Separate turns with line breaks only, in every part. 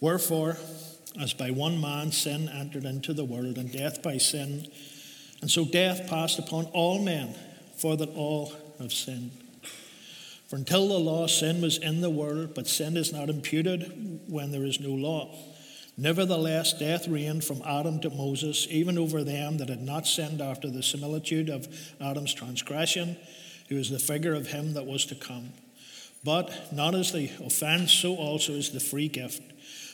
Wherefore, as by one man sin entered into the world, and death by sin, and so death passed upon all men, for that all have sinned. For until the law, sin was in the world, but sin is not imputed when there is no law. Nevertheless, death reigned from Adam to Moses, even over them that had not sinned after the similitude of Adam's transgression, who is the figure of him that was to come. But not as the offense, so also is the free gift.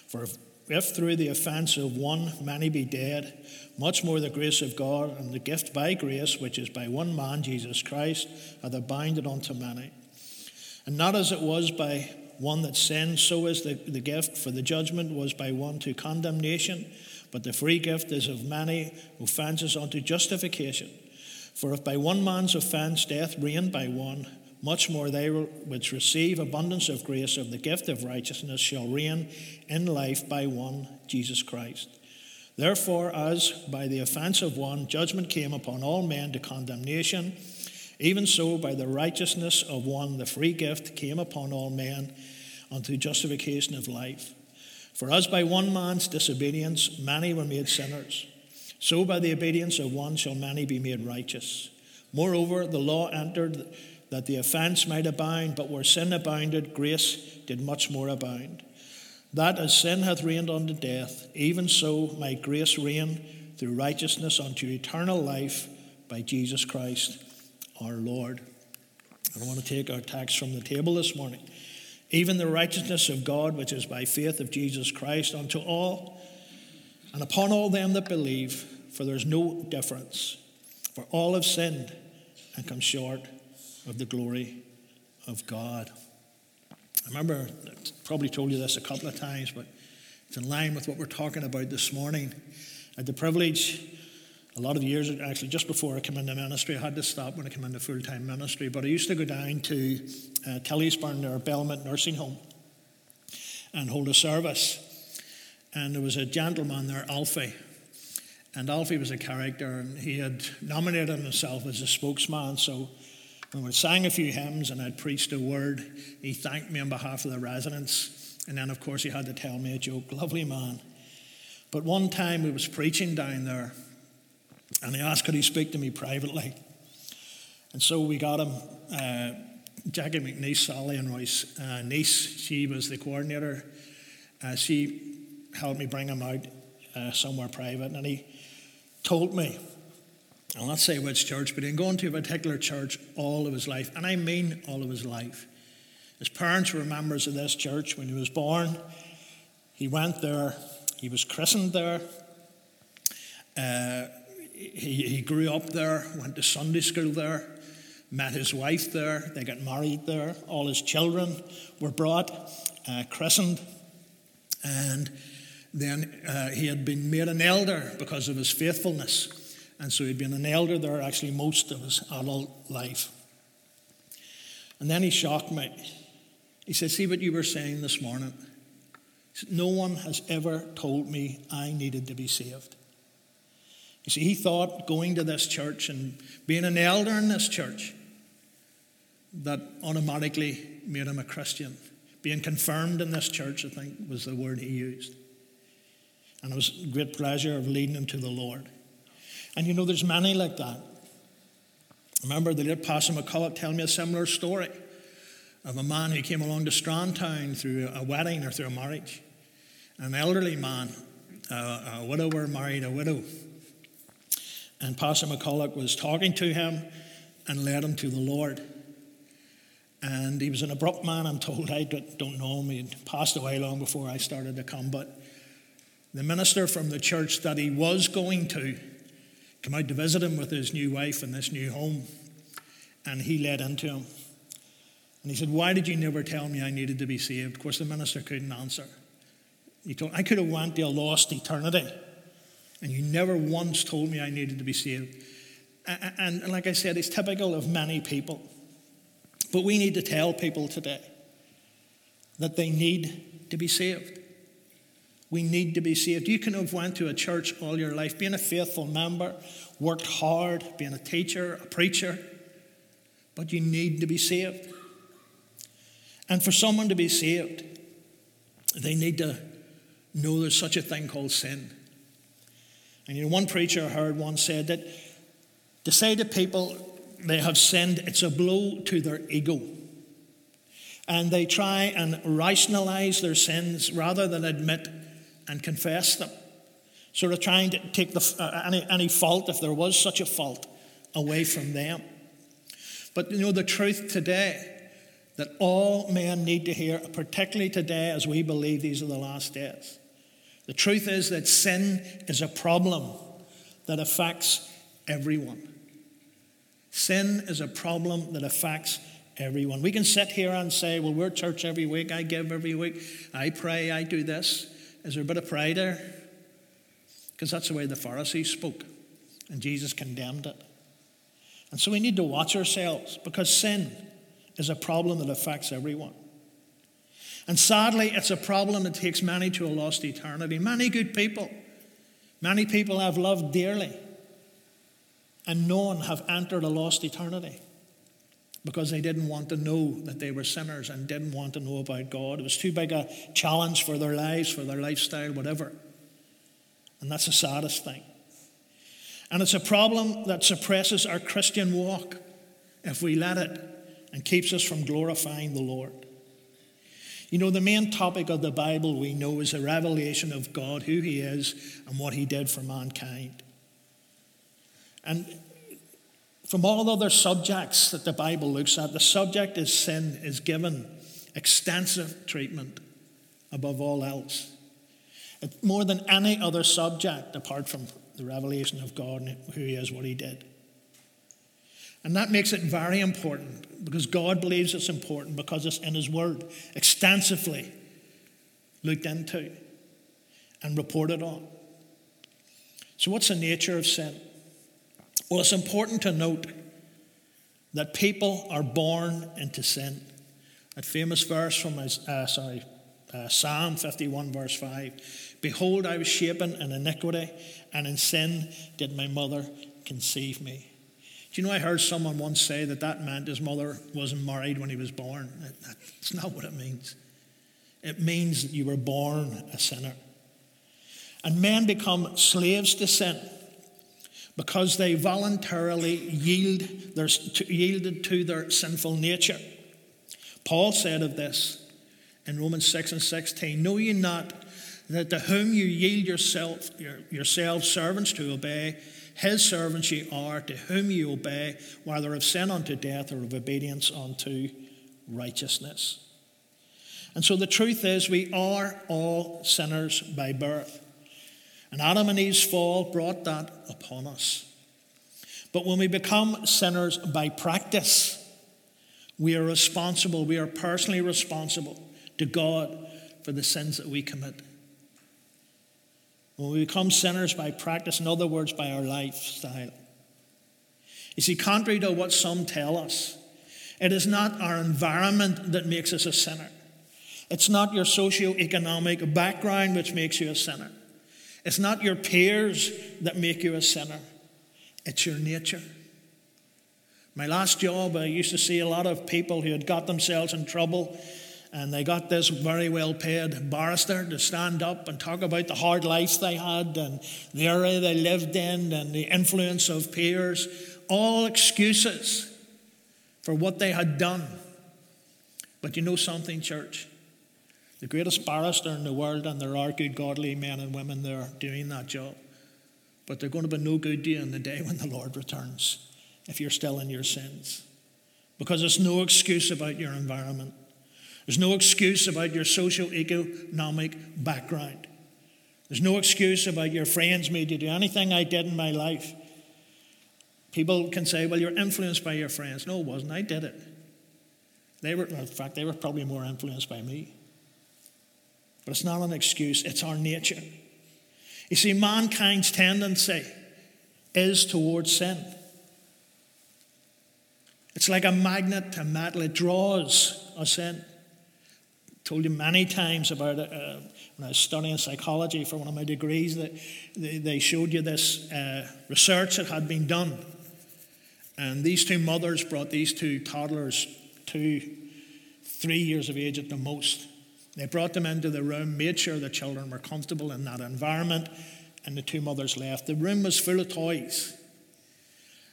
For if through the offense of one many be dead, much more the grace of God and the gift by grace, which is by one man, Jesus Christ, are hath abounded unto many. And not as it was by one that sinned, so is the, the gift, for the judgment was by one to condemnation, but the free gift is of many offences unto justification. For if by one man's offence death reigned by one, much more they which receive abundance of grace of the gift of righteousness shall reign in life by one, Jesus Christ. Therefore, as by the offense of one judgment came upon all men to condemnation, even so by the righteousness of one the free gift came upon all men unto justification of life. For as by one man's disobedience many were made sinners, so by the obedience of one shall many be made righteous. Moreover, the law entered that the offense might abound, but where sin abounded, grace did much more abound that as sin hath reigned unto death, even so might grace reign through righteousness unto eternal life by Jesus Christ our Lord. I want to take our text from the table this morning. Even the righteousness of God, which is by faith of Jesus Christ, unto all and upon all them that believe, for there is no difference. For all have sinned and come short of the glory of God. I remember, I probably told you this a couple of times, but it's in line with what we're talking about this morning. I had the privilege, a lot of years actually, just before I came into ministry, I had to stop when I came into full time ministry, but I used to go down to uh, Tillysburn or Belmont Nursing Home and hold a service. And there was a gentleman there, Alfie. And Alfie was a character, and he had nominated himself as a spokesman. So when we sang a few hymns and I'd preached a word, he thanked me on behalf of the residents. And then, of course, he had to tell me a joke. Lovely man. But one time we was preaching down there, and he asked could he speak to me privately. And so we got him. Uh, Jackie McNeese, Sally and Roy's uh, niece, she was the coordinator. Uh, she helped me bring him out uh, somewhere private, and he told me I'll not say which church, but in going to a particular church all of his life, and I mean all of his life. His parents were members of this church when he was born. He went there, he was christened there. Uh, he, he grew up there, went to Sunday school there, met his wife there, they got married there. All his children were brought, uh, christened, and then uh, he had been made an elder because of his faithfulness. And so he'd been an elder there actually most of his adult life. And then he shocked me. He said, See what you were saying this morning? No one has ever told me I needed to be saved. You see, he thought going to this church and being an elder in this church that automatically made him a Christian. Being confirmed in this church, I think, was the word he used. And it was a great pleasure of leading him to the Lord. And you know, there's many like that. Remember the late Pastor McCulloch telling me a similar story of a man who came along to Strandtown through a wedding or through a marriage. An elderly man, a widower, married a widow. And Pastor McCulloch was talking to him and led him to the Lord. And he was an abrupt man, I'm told. I don't know him. He passed away long before I started to come. But the minister from the church that he was going to come out to visit him with his new wife in this new home, and he led into him. And he said, Why did you never tell me I needed to be saved? Of course, the minister couldn't answer. He told, I could have went to a lost eternity, and you never once told me I needed to be saved. And, and like I said, it's typical of many people. But we need to tell people today that they need to be saved. We need to be saved. You can have went to a church all your life, being a faithful member, worked hard, being a teacher, a preacher, but you need to be saved. And for someone to be saved, they need to know there's such a thing called sin. And you know, one preacher I heard once said that to say to people they have sinned, it's a blow to their ego. And they try and rationalize their sins rather than admit and confess them. Sort of trying to take the, uh, any, any fault, if there was such a fault, away from them. But you know, the truth today that all men need to hear, particularly today as we believe these are the last days. The truth is that sin is a problem that affects everyone. Sin is a problem that affects everyone. We can sit here and say, well, we're church every week, I give every week, I pray, I do this. Is there a bit of pride there? Because that's the way the Pharisees spoke, and Jesus condemned it. And so we need to watch ourselves because sin is a problem that affects everyone. And sadly, it's a problem that takes many to a lost eternity. Many good people, many people I've loved dearly, and none have entered a lost eternity because they didn't want to know that they were sinners and didn't want to know about God. It was too big a challenge for their lives, for their lifestyle, whatever. And that's the saddest thing. And it's a problem that suppresses our Christian walk if we let it and keeps us from glorifying the Lord. You know, the main topic of the Bible we know is the revelation of God, who He is, and what He did for mankind. And from all other subjects that the Bible looks at, the subject is sin is given extensive treatment above all else. It, more than any other subject apart from the revelation of God and who He is, what He did. And that makes it very important because God believes it's important because it's in His Word extensively looked into and reported on. So, what's the nature of sin? Well, it's important to note that people are born into sin. That famous verse from uh, sorry, uh, Psalm 51, verse 5 Behold, I was shapen in iniquity, and in sin did my mother conceive me. Do you know, I heard someone once say that that meant his mother wasn't married when he was born. That's not what it means. It means that you were born a sinner. And men become slaves to sin because they voluntarily yield their, yielded to their sinful nature. Paul said of this in Romans 6 and 16 Know ye not that to whom you yield yourself, your, yourselves servants to obey, his servants ye are, to whom ye obey, whether of sin unto death or of obedience unto righteousness. And so the truth is, we are all sinners by birth. And Adam and Eve's fall brought that upon us. But when we become sinners by practice, we are responsible, we are personally responsible to God for the sins that we commit. When we become sinners by practice, in other words, by our lifestyle. You see, contrary to what some tell us, it is not our environment that makes us a sinner. It's not your socio-economic background which makes you a sinner. It's not your peers that make you a sinner, it's your nature. My last job, I used to see a lot of people who had got themselves in trouble and they got this very well paid barrister to stand up and talk about the hard life they had and the area they lived in and the influence of peers. All excuses for what they had done. But you know something, church? The greatest barrister in the world, and there are good, godly men and women there doing that job. But they're going to be no good to you the day when the Lord returns if you're still in your sins. Because there's no excuse about your environment, there's no excuse about your social economic background. There's no excuse about your friends made you do anything I did in my life. People can say, well, you're influenced by your friends. No, it wasn't. I did it. They were, in fact, they were probably more influenced by me. But it's not an excuse, it's our nature. You see, mankind's tendency is towards sin. It's like a magnet to metal, it draws us in. I told you many times about it uh, when I was studying psychology for one of my degrees that they showed you this uh, research that had been done. And these two mothers brought these two toddlers, two, three years of age at the most, They brought them into the room, made sure the children were comfortable in that environment, and the two mothers left. The room was full of toys.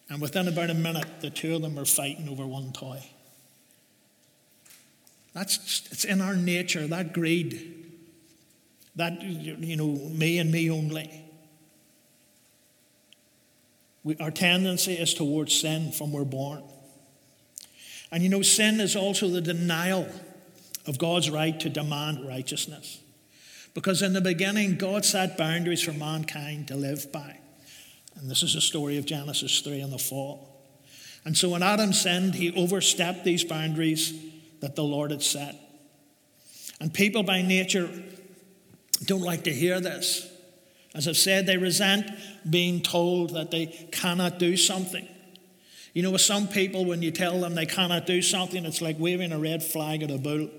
And within about a minute, the two of them were fighting over one toy. That's it's in our nature, that greed. That, you know, me and me only. We, our tendency is towards sin from we're born. And you know, sin is also the denial of God's right to demand righteousness. Because in the beginning, God set boundaries for mankind to live by. And this is the story of Genesis 3 and the fall. And so when Adam sinned, he overstepped these boundaries that the Lord had set. And people by nature don't like to hear this. As I've said, they resent being told that they cannot do something. You know, with some people, when you tell them they cannot do something, it's like waving a red flag at a bull.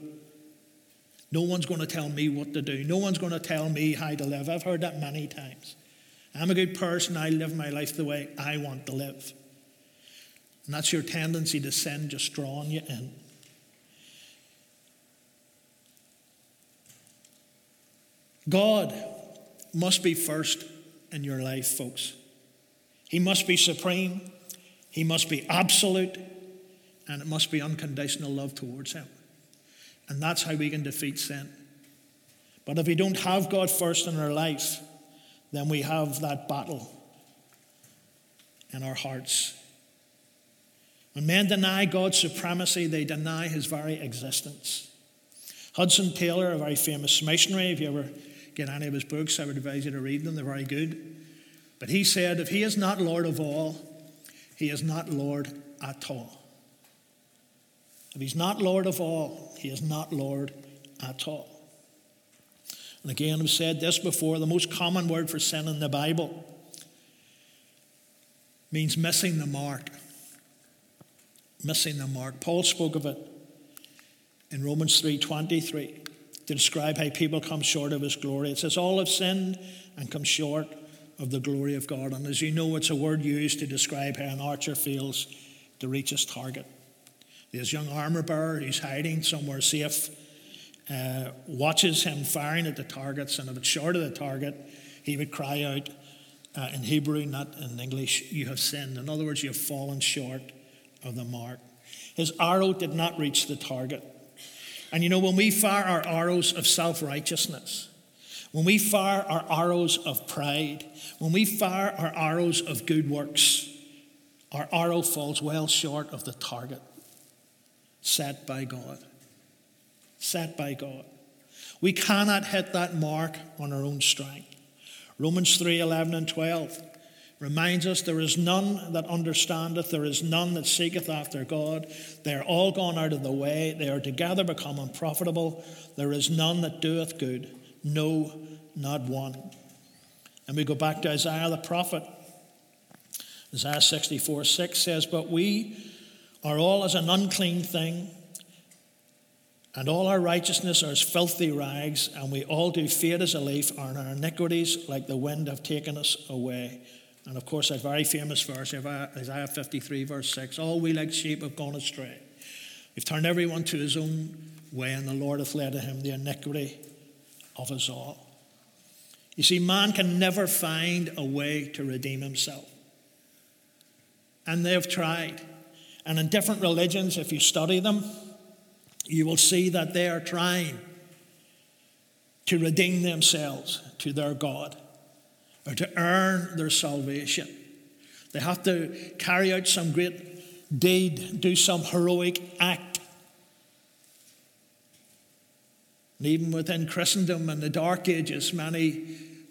No one's going to tell me what to do. No one's going to tell me how to live. I've heard that many times. I'm a good person. I live my life the way I want to live. And that's your tendency to sin just drawing you in. God must be first in your life, folks. He must be supreme, He must be absolute, and it must be unconditional love towards Him. And that's how we can defeat sin. But if we don't have God first in our life, then we have that battle in our hearts. When men deny God's supremacy, they deny his very existence. Hudson Taylor, a very famous missionary, if you ever get any of his books, I would advise you to read them, they're very good. But he said, if he is not Lord of all, he is not Lord at all. If he's not Lord of all, he is not Lord at all. And again, I've said this before the most common word for sin in the Bible means missing the mark. Missing the mark. Paul spoke of it in Romans 3:23 to describe how people come short of his glory. It says, All have sinned and come short of the glory of God. And as you know, it's a word used to describe how an archer feels to reach his target. This young armor bearer, he's hiding somewhere safe, uh, watches him firing at the targets, and if it's short of the target, he would cry out uh, in Hebrew, not in English, You have sinned. In other words, you have fallen short of the mark. His arrow did not reach the target. And you know, when we fire our arrows of self righteousness, when we fire our arrows of pride, when we fire our arrows of good works, our arrow falls well short of the target set by God. Set by God. We cannot hit that mark on our own strength. Romans 3 11 and 12 reminds us there is none that understandeth, there is none that seeketh after God. They are all gone out of the way, they are together become unprofitable. There is none that doeth good, no, not one. And we go back to Isaiah the prophet. Isaiah 64 6 says, But we are all as an unclean thing, and all our righteousness are as filthy rags, and we all do fade as a leaf, and our iniquities, like the wind, have taken us away. And of course, that very famous verse, Isaiah 53, verse 6 All we like sheep have gone astray. We've turned everyone to his own way, and the Lord hath led to him the iniquity of us all. You see, man can never find a way to redeem himself. And they have tried. And in different religions, if you study them, you will see that they are trying to redeem themselves to their God or to earn their salvation. They have to carry out some great deed, do some heroic act. And even within Christendom in the Dark Ages, many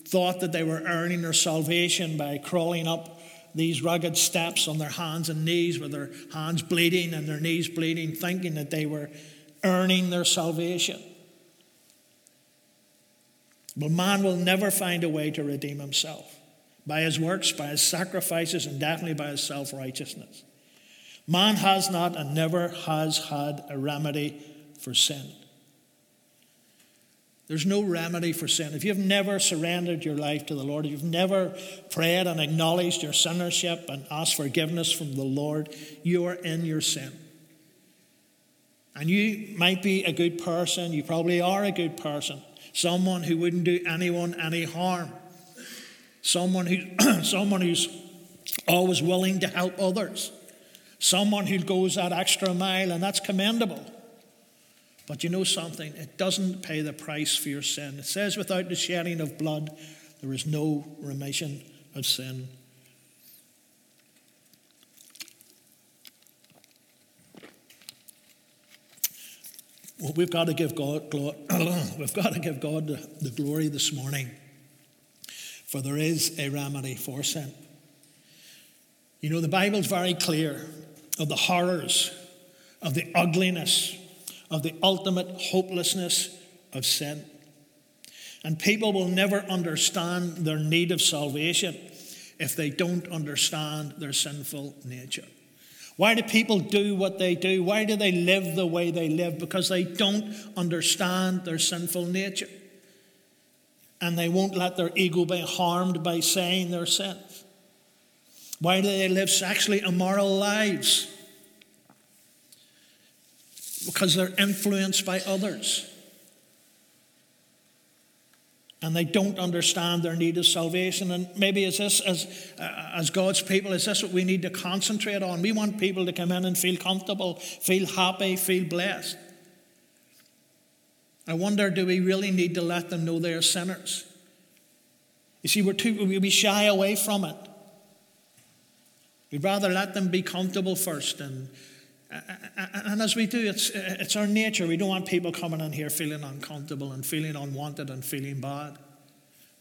thought that they were earning their salvation by crawling up these rugged steps on their hands and knees with their hands bleeding and their knees bleeding, thinking that they were earning their salvation. But man will never find a way to redeem himself by his works, by his sacrifices, and definitely by his self righteousness. Man has not and never has had a remedy for sin. There's no remedy for sin. If you've never surrendered your life to the Lord, if you've never prayed and acknowledged your sinnership and asked forgiveness from the Lord, you are in your sin. And you might be a good person, you probably are a good person, someone who wouldn't do anyone any harm, someone, who, someone who's always willing to help others, someone who goes that extra mile, and that's commendable. But you know something? It doesn't pay the price for your sin. It says, without the shedding of blood, there is no remission of sin. Well, we've got to give God, we've got to give God the, the glory this morning, for there is a remedy for sin. You know, the Bible's very clear of the horrors, of the ugliness, of the ultimate hopelessness of sin. And people will never understand their need of salvation if they don't understand their sinful nature. Why do people do what they do? Why do they live the way they live? Because they don't understand their sinful nature. And they won't let their ego be harmed by saying their sins. Why do they live sexually immoral lives? Because they're influenced by others and they don't understand their need of salvation. And maybe is this, as, uh, as God's people, is this what we need to concentrate on? We want people to come in and feel comfortable, feel happy, feel blessed. I wonder, do we really need to let them know they're sinners? You see, we're too, we shy away from it. We'd rather let them be comfortable first. And, and as we do, it's, it's our nature. We don't want people coming in here feeling uncomfortable and feeling unwanted and feeling bad.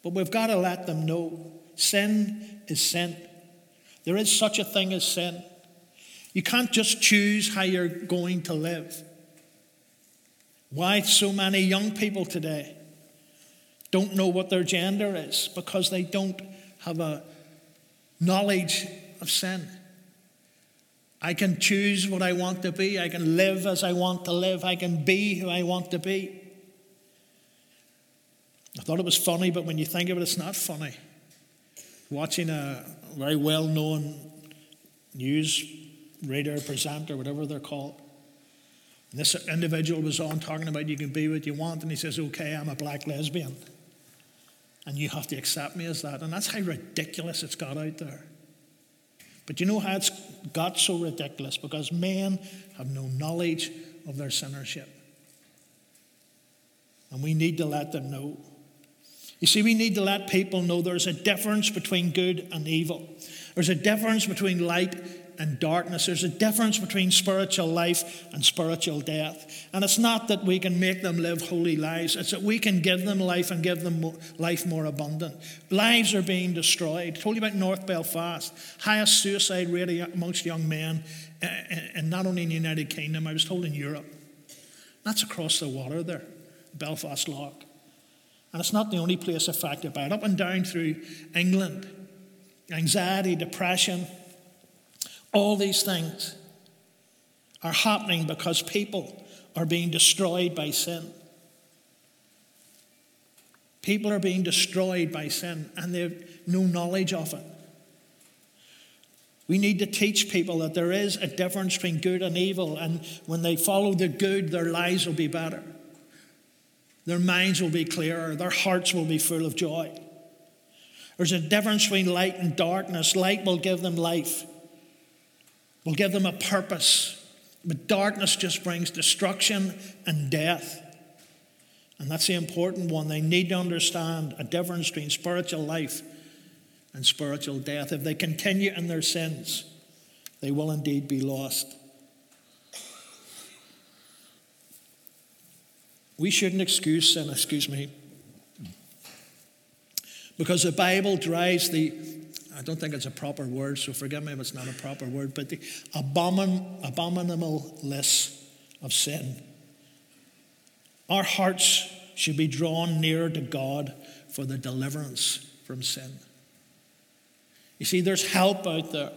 But we've got to let them know sin is sin. There is such a thing as sin. You can't just choose how you're going to live. Why so many young people today don't know what their gender is? Because they don't have a knowledge of sin. I can choose what I want to be. I can live as I want to live. I can be who I want to be. I thought it was funny, but when you think of it, it's not funny. Watching a very well known news reader, presenter, whatever they're called. And this individual was on talking about you can be what you want, and he says, Okay, I'm a black lesbian. And you have to accept me as that. And that's how ridiculous it's got out there. But you know how it's got so ridiculous? Because men have no knowledge of their sinnership. And we need to let them know. You see, we need to let people know there's a difference between good and evil. There's a difference between light and darkness. There's a difference between spiritual life and spiritual death. And it's not that we can make them live holy lives, it's that we can give them life and give them life more abundant. Lives are being destroyed. I told you about North Belfast, highest suicide rate amongst young men, and not only in the United Kingdom, I was told in Europe. That's across the water there, Belfast Lough. And it's not the only place affected by it. Up and down through England, anxiety, depression, all these things are happening because people are being destroyed by sin. People are being destroyed by sin and they have no knowledge of it. We need to teach people that there is a difference between good and evil, and when they follow the good, their lives will be better. Their minds will be clearer, their hearts will be full of joy. There's a difference between light and darkness. Light will give them life, will give them a purpose. But darkness just brings destruction and death. And that's the important one. They need to understand a difference between spiritual life and spiritual death. If they continue in their sins, they will indeed be lost. We shouldn't excuse sin, excuse me, because the Bible drives the I don't think it's a proper word, so forgive me if it's not a proper word, but the abomin, abominableness of sin. Our hearts should be drawn nearer to God for the deliverance from sin. You see, there's help out there.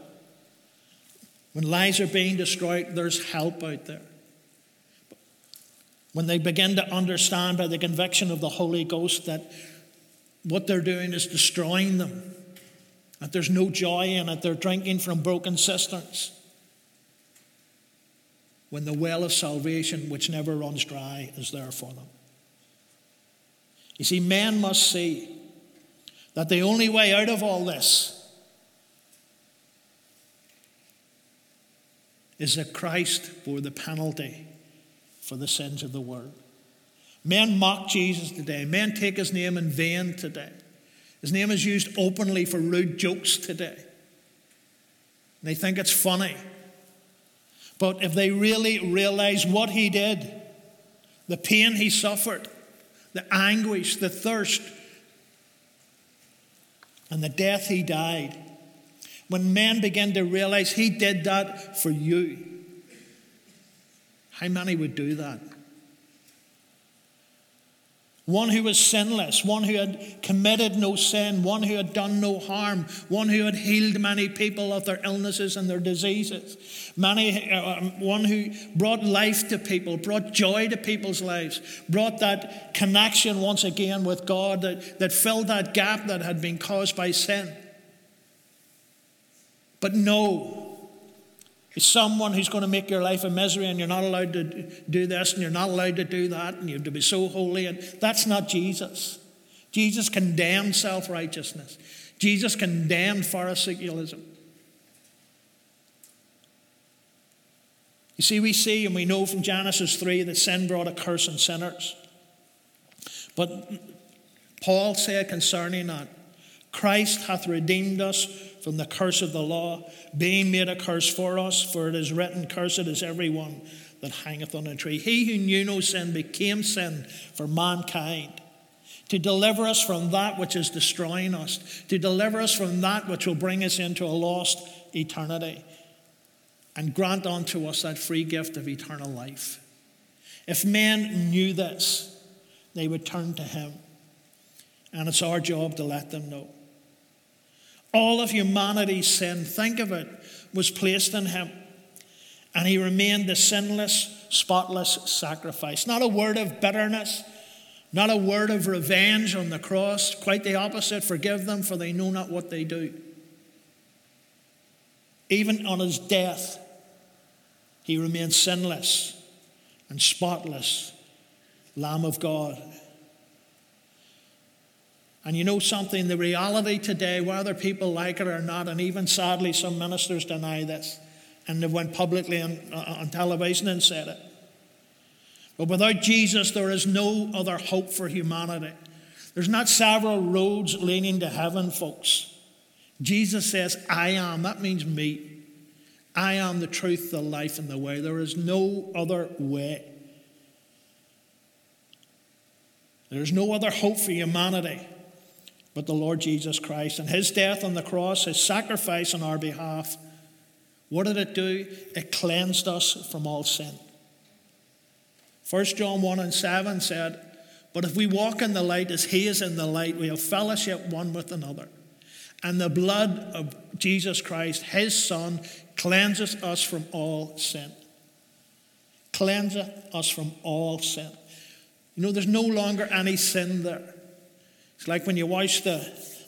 When lives are being destroyed, there's help out there. When they begin to understand by the conviction of the Holy Ghost that what they're doing is destroying them, that there's no joy in it. They're drinking from broken cisterns. when the well of salvation, which never runs dry, is there for them. You see, men must see that the only way out of all this is that Christ bore the penalty for the sins of the world. Men mock Jesus today. Men take his name in vain today. His name is used openly for rude jokes today. They think it's funny. But if they really realize what he did, the pain he suffered, the anguish, the thirst, and the death he died, when men begin to realize he did that for you, how many would do that? One who was sinless, one who had committed no sin, one who had done no harm, one who had healed many people of their illnesses and their diseases, many, uh, one who brought life to people, brought joy to people's lives, brought that connection once again with God that, that filled that gap that had been caused by sin. But no, it's someone who's going to make your life a misery and you're not allowed to do this and you're not allowed to do that and you have to be so holy. And that's not Jesus. Jesus condemned self righteousness, Jesus condemned Pharisaicalism. You see, we see and we know from Genesis 3 that sin brought a curse on sinners. But Paul said concerning that, Christ hath redeemed us from the curse of the law, being made a curse for us, for it is written, Cursed is every one that hangeth on a tree. He who knew no sin became sin for mankind, to deliver us from that which is destroying us, to deliver us from that which will bring us into a lost eternity, and grant unto us that free gift of eternal life. If men knew this, they would turn to him. And it's our job to let them know. All of humanity's sin, think of it, was placed in him. And he remained the sinless, spotless sacrifice. Not a word of bitterness, not a word of revenge on the cross. Quite the opposite. Forgive them, for they know not what they do. Even on his death, he remained sinless and spotless, Lamb of God. And you know something, the reality today, whether people like it or not, and even sadly some ministers deny this, and they went publicly on, uh, on television and said it. But without Jesus, there is no other hope for humanity. There's not several roads leading to heaven, folks. Jesus says, I am. That means me. I am the truth, the life, and the way. There is no other way. There's no other hope for humanity but the Lord Jesus Christ. And his death on the cross, his sacrifice on our behalf, what did it do? It cleansed us from all sin. 1 John 1 and 7 said, But if we walk in the light as he is in the light, we have fellowship one with another. And the blood of Jesus Christ, his Son, cleanses us from all sin. Cleanses us from all sin. You know, there's no longer any sin there. It's like when you wash the,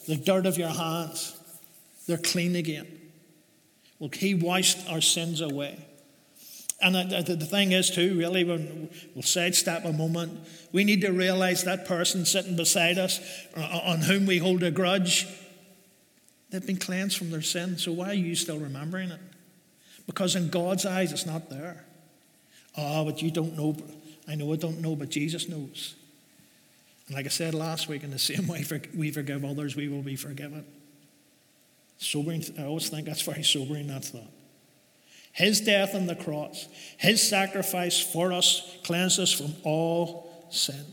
the dirt of your hands, they're clean again. Well, He washed our sins away. And the, thing is, too, really, when we'll sidestep a moment, we need to realize that person sitting beside us, uh, on whom we hold a grudge, they've been cleansed from their sin. So why are you still remembering it? Because in God's eyes, it's not there. Oh, but you don't know. I know I don't know, but Jesus knows. And like I said last week, in the same way we forgive others, we will be forgiven. Sobering, I always think that's very sobering, that thought. His death on the cross, his sacrifice for us, cleansed us from all sin.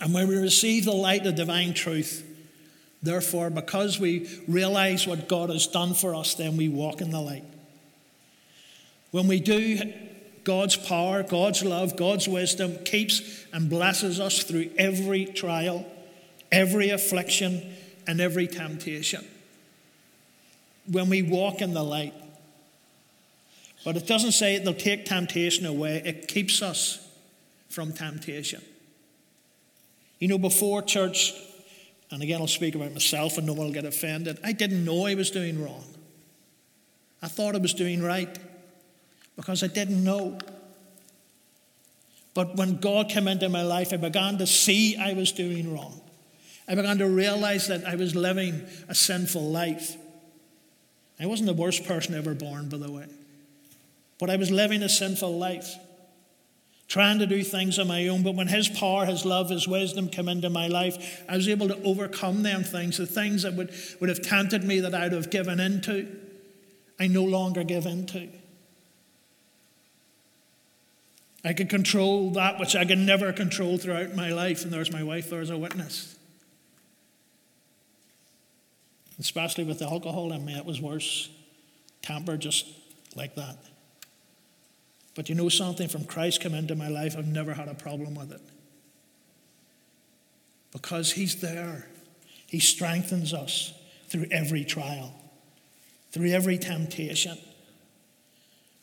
And when we receive the light of divine truth, therefore, because we realize what God has done for us, then we walk in the light. When we do God's power, God's love, God's wisdom keeps and blesses us through every trial, every affliction, and every temptation. When we walk in the light. But it doesn't say it'll take temptation away, it keeps us from temptation. You know, before church, and again I'll speak about myself and no one will get offended, I didn't know I was doing wrong. I thought I was doing right. Because I didn't know. But when God came into my life, I began to see I was doing wrong. I began to realize that I was living a sinful life. I wasn't the worst person ever born, by the way. But I was living a sinful life, trying to do things on my own. But when His power, His love, His wisdom came into my life, I was able to overcome them things, the things that would, would have tempted me that I'd have given into, I no longer give into. I could control that which I could never control throughout my life, and there's my wife, there's a witness. Especially with the alcohol in me, it was worse. Temper just like that. But you know something? From Christ come into my life, I've never had a problem with it. Because He's there. He strengthens us through every trial, through every temptation.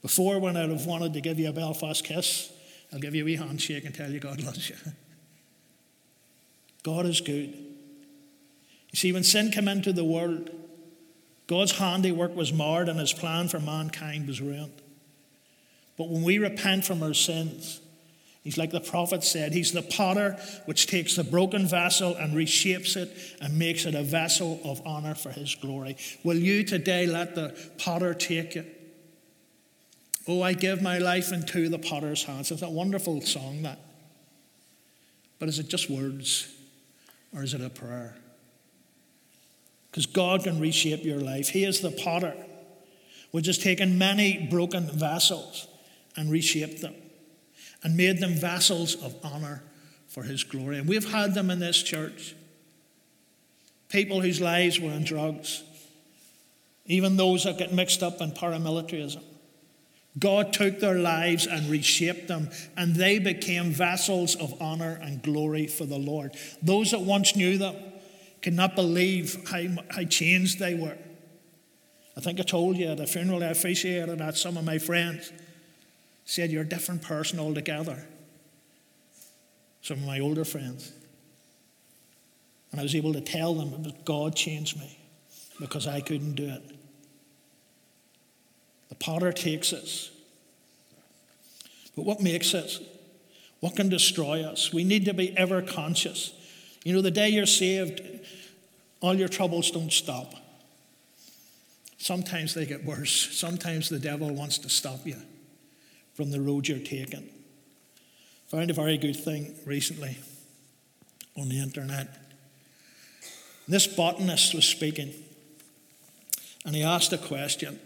Before, when I'd have wanted to give you a Belfast kiss, I'll give you a wee handshake and tell you God loves you. God is good. You see, when sin came into the world, God's handiwork was marred and his plan for mankind was ruined. But when we repent from our sins, He's like the prophet said, He's the potter which takes the broken vessel and reshapes it and makes it a vessel of honor for His glory. Will you today let the potter take you? Oh, I give my life into the potter's hands. It's a wonderful song, that. But is it just words or is it a prayer? Because God can reshape your life. He is the potter, which has taken many broken vessels and reshaped them and made them vessels of honor for his glory. And we've had them in this church. People whose lives were in drugs, even those that get mixed up in paramilitarism. God took their lives and reshaped them, and they became vessels of honor and glory for the Lord. Those that once knew them could not believe how, how changed they were. I think I told you at a funeral, I appreciated that some of my friends said, You're a different person altogether. Some of my older friends. And I was able to tell them that God changed me because I couldn't do it. Potter takes us. But what makes us? What can destroy us? We need to be ever conscious. You know, the day you're saved, all your troubles don't stop. Sometimes they get worse. Sometimes the devil wants to stop you from the road you're taking. Found a very good thing recently on the internet. This botanist was speaking, and he asked a question.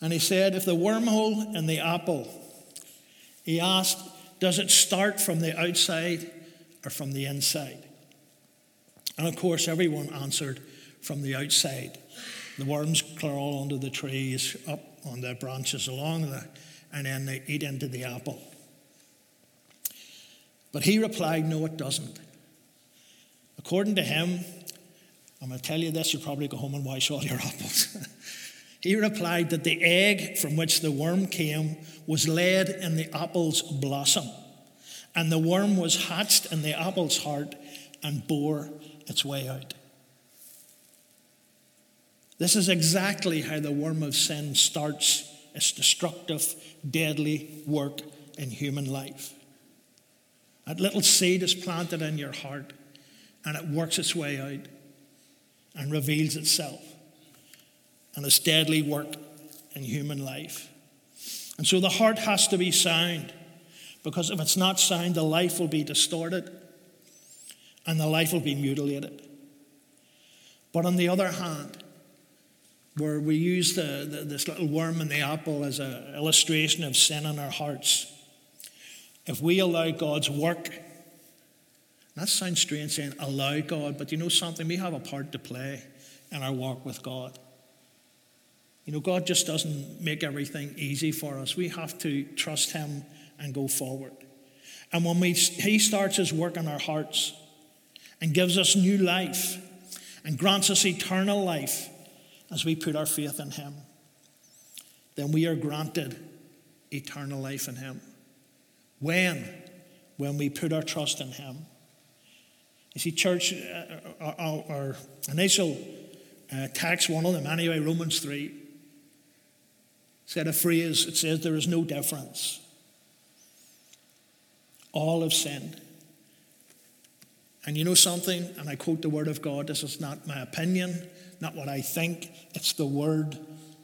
And he said, If the wormhole in the apple, he asked, does it start from the outside or from the inside? And of course, everyone answered from the outside. The worms crawl under the trees, up on the branches along the, and then they eat into the apple. But he replied, No, it doesn't. According to him, I'm going to tell you this, you'll probably go home and wash all your apples. He replied that the egg from which the worm came was laid in the apple's blossom, and the worm was hatched in the apple's heart and bore its way out. This is exactly how the worm of sin starts its destructive, deadly work in human life. That little seed is planted in your heart and it works its way out and reveals itself and its deadly work in human life. And so the heart has to be sound because if it's not sound, the life will be distorted and the life will be mutilated. But on the other hand, where we use the, the, this little worm in the apple as an illustration of sin in our hearts. If we allow God's work, that sounds strange saying allow God, but you know something? We have a part to play in our walk with God. You know, God just doesn't make everything easy for us. We have to trust Him and go forward. And when we, He starts His work in our hearts and gives us new life and grants us eternal life, as we put our faith in Him, then we are granted eternal life in Him. When? When we put our trust in Him. You see, church, uh, uh our, our initial uh, text, one of them anyway, Romans 3, said a phrase, it says, There is no difference. All have sinned. And you know something? And I quote the Word of God this is not my opinion, not what I think, it's the Word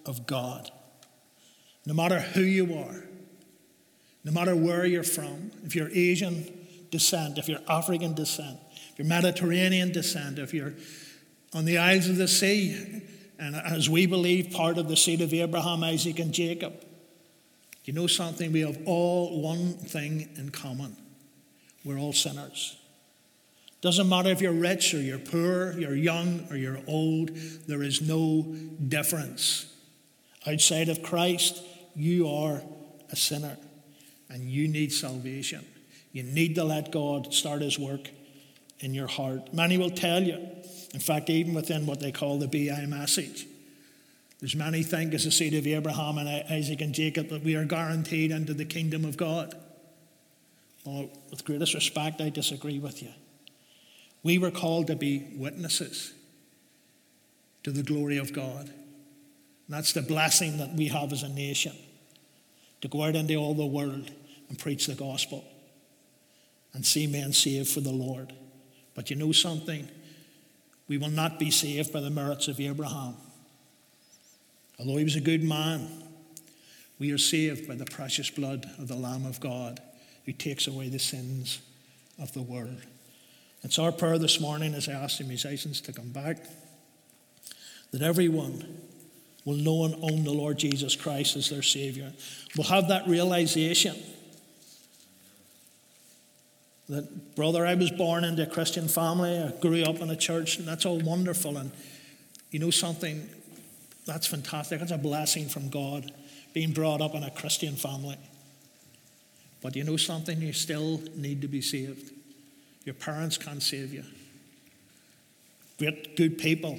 of God. No matter who you are, no matter where you're from, if you're Asian descent, if you're African descent, if you're Mediterranean descent, if you're on the Isles of the Sea, and as we believe, part of the seed of Abraham, Isaac, and Jacob, you know something? We have all one thing in common we're all sinners. Doesn't matter if you're rich or you're poor, you're young or you're old, there is no difference. Outside of Christ, you are a sinner and you need salvation. You need to let God start His work in your heart. Many will tell you, in fact, even within what they call the BI message, there's many think as a seed of Abraham and Isaac and Jacob that we are guaranteed into the kingdom of God. Well, with greatest respect, I disagree with you. We were called to be witnesses to the glory of God. And that's the blessing that we have as a nation to go out into all the world and preach the gospel and see men saved for the Lord. But you know something? We will not be saved by the merits of Abraham. Although he was a good man, we are saved by the precious blood of the Lamb of God who takes away the sins of the world. It's our prayer this morning as I ask the musicians to come back that everyone will know and own the Lord Jesus Christ as their Savior, will have that realization that, brother, I was born into a Christian family, I grew up in a church, and that's all wonderful. And you know something? That's fantastic. That's a blessing from God, being brought up in a Christian family. But you know something? You still need to be saved. Your parents can't save you. Great, good people,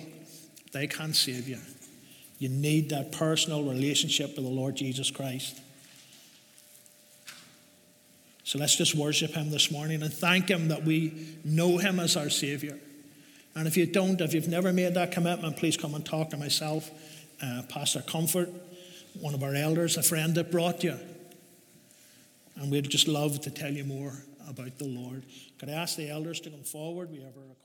they can't save you. You need that personal relationship with the Lord Jesus Christ. So let's just worship Him this morning and thank Him that we know Him as our Savior. And if you don't, if you've never made that commitment, please come and talk to myself, uh, Pastor Comfort, one of our elders, a friend that brought you. And we'd just love to tell you more about the Lord. Could I ask the elders to come forward? We have request.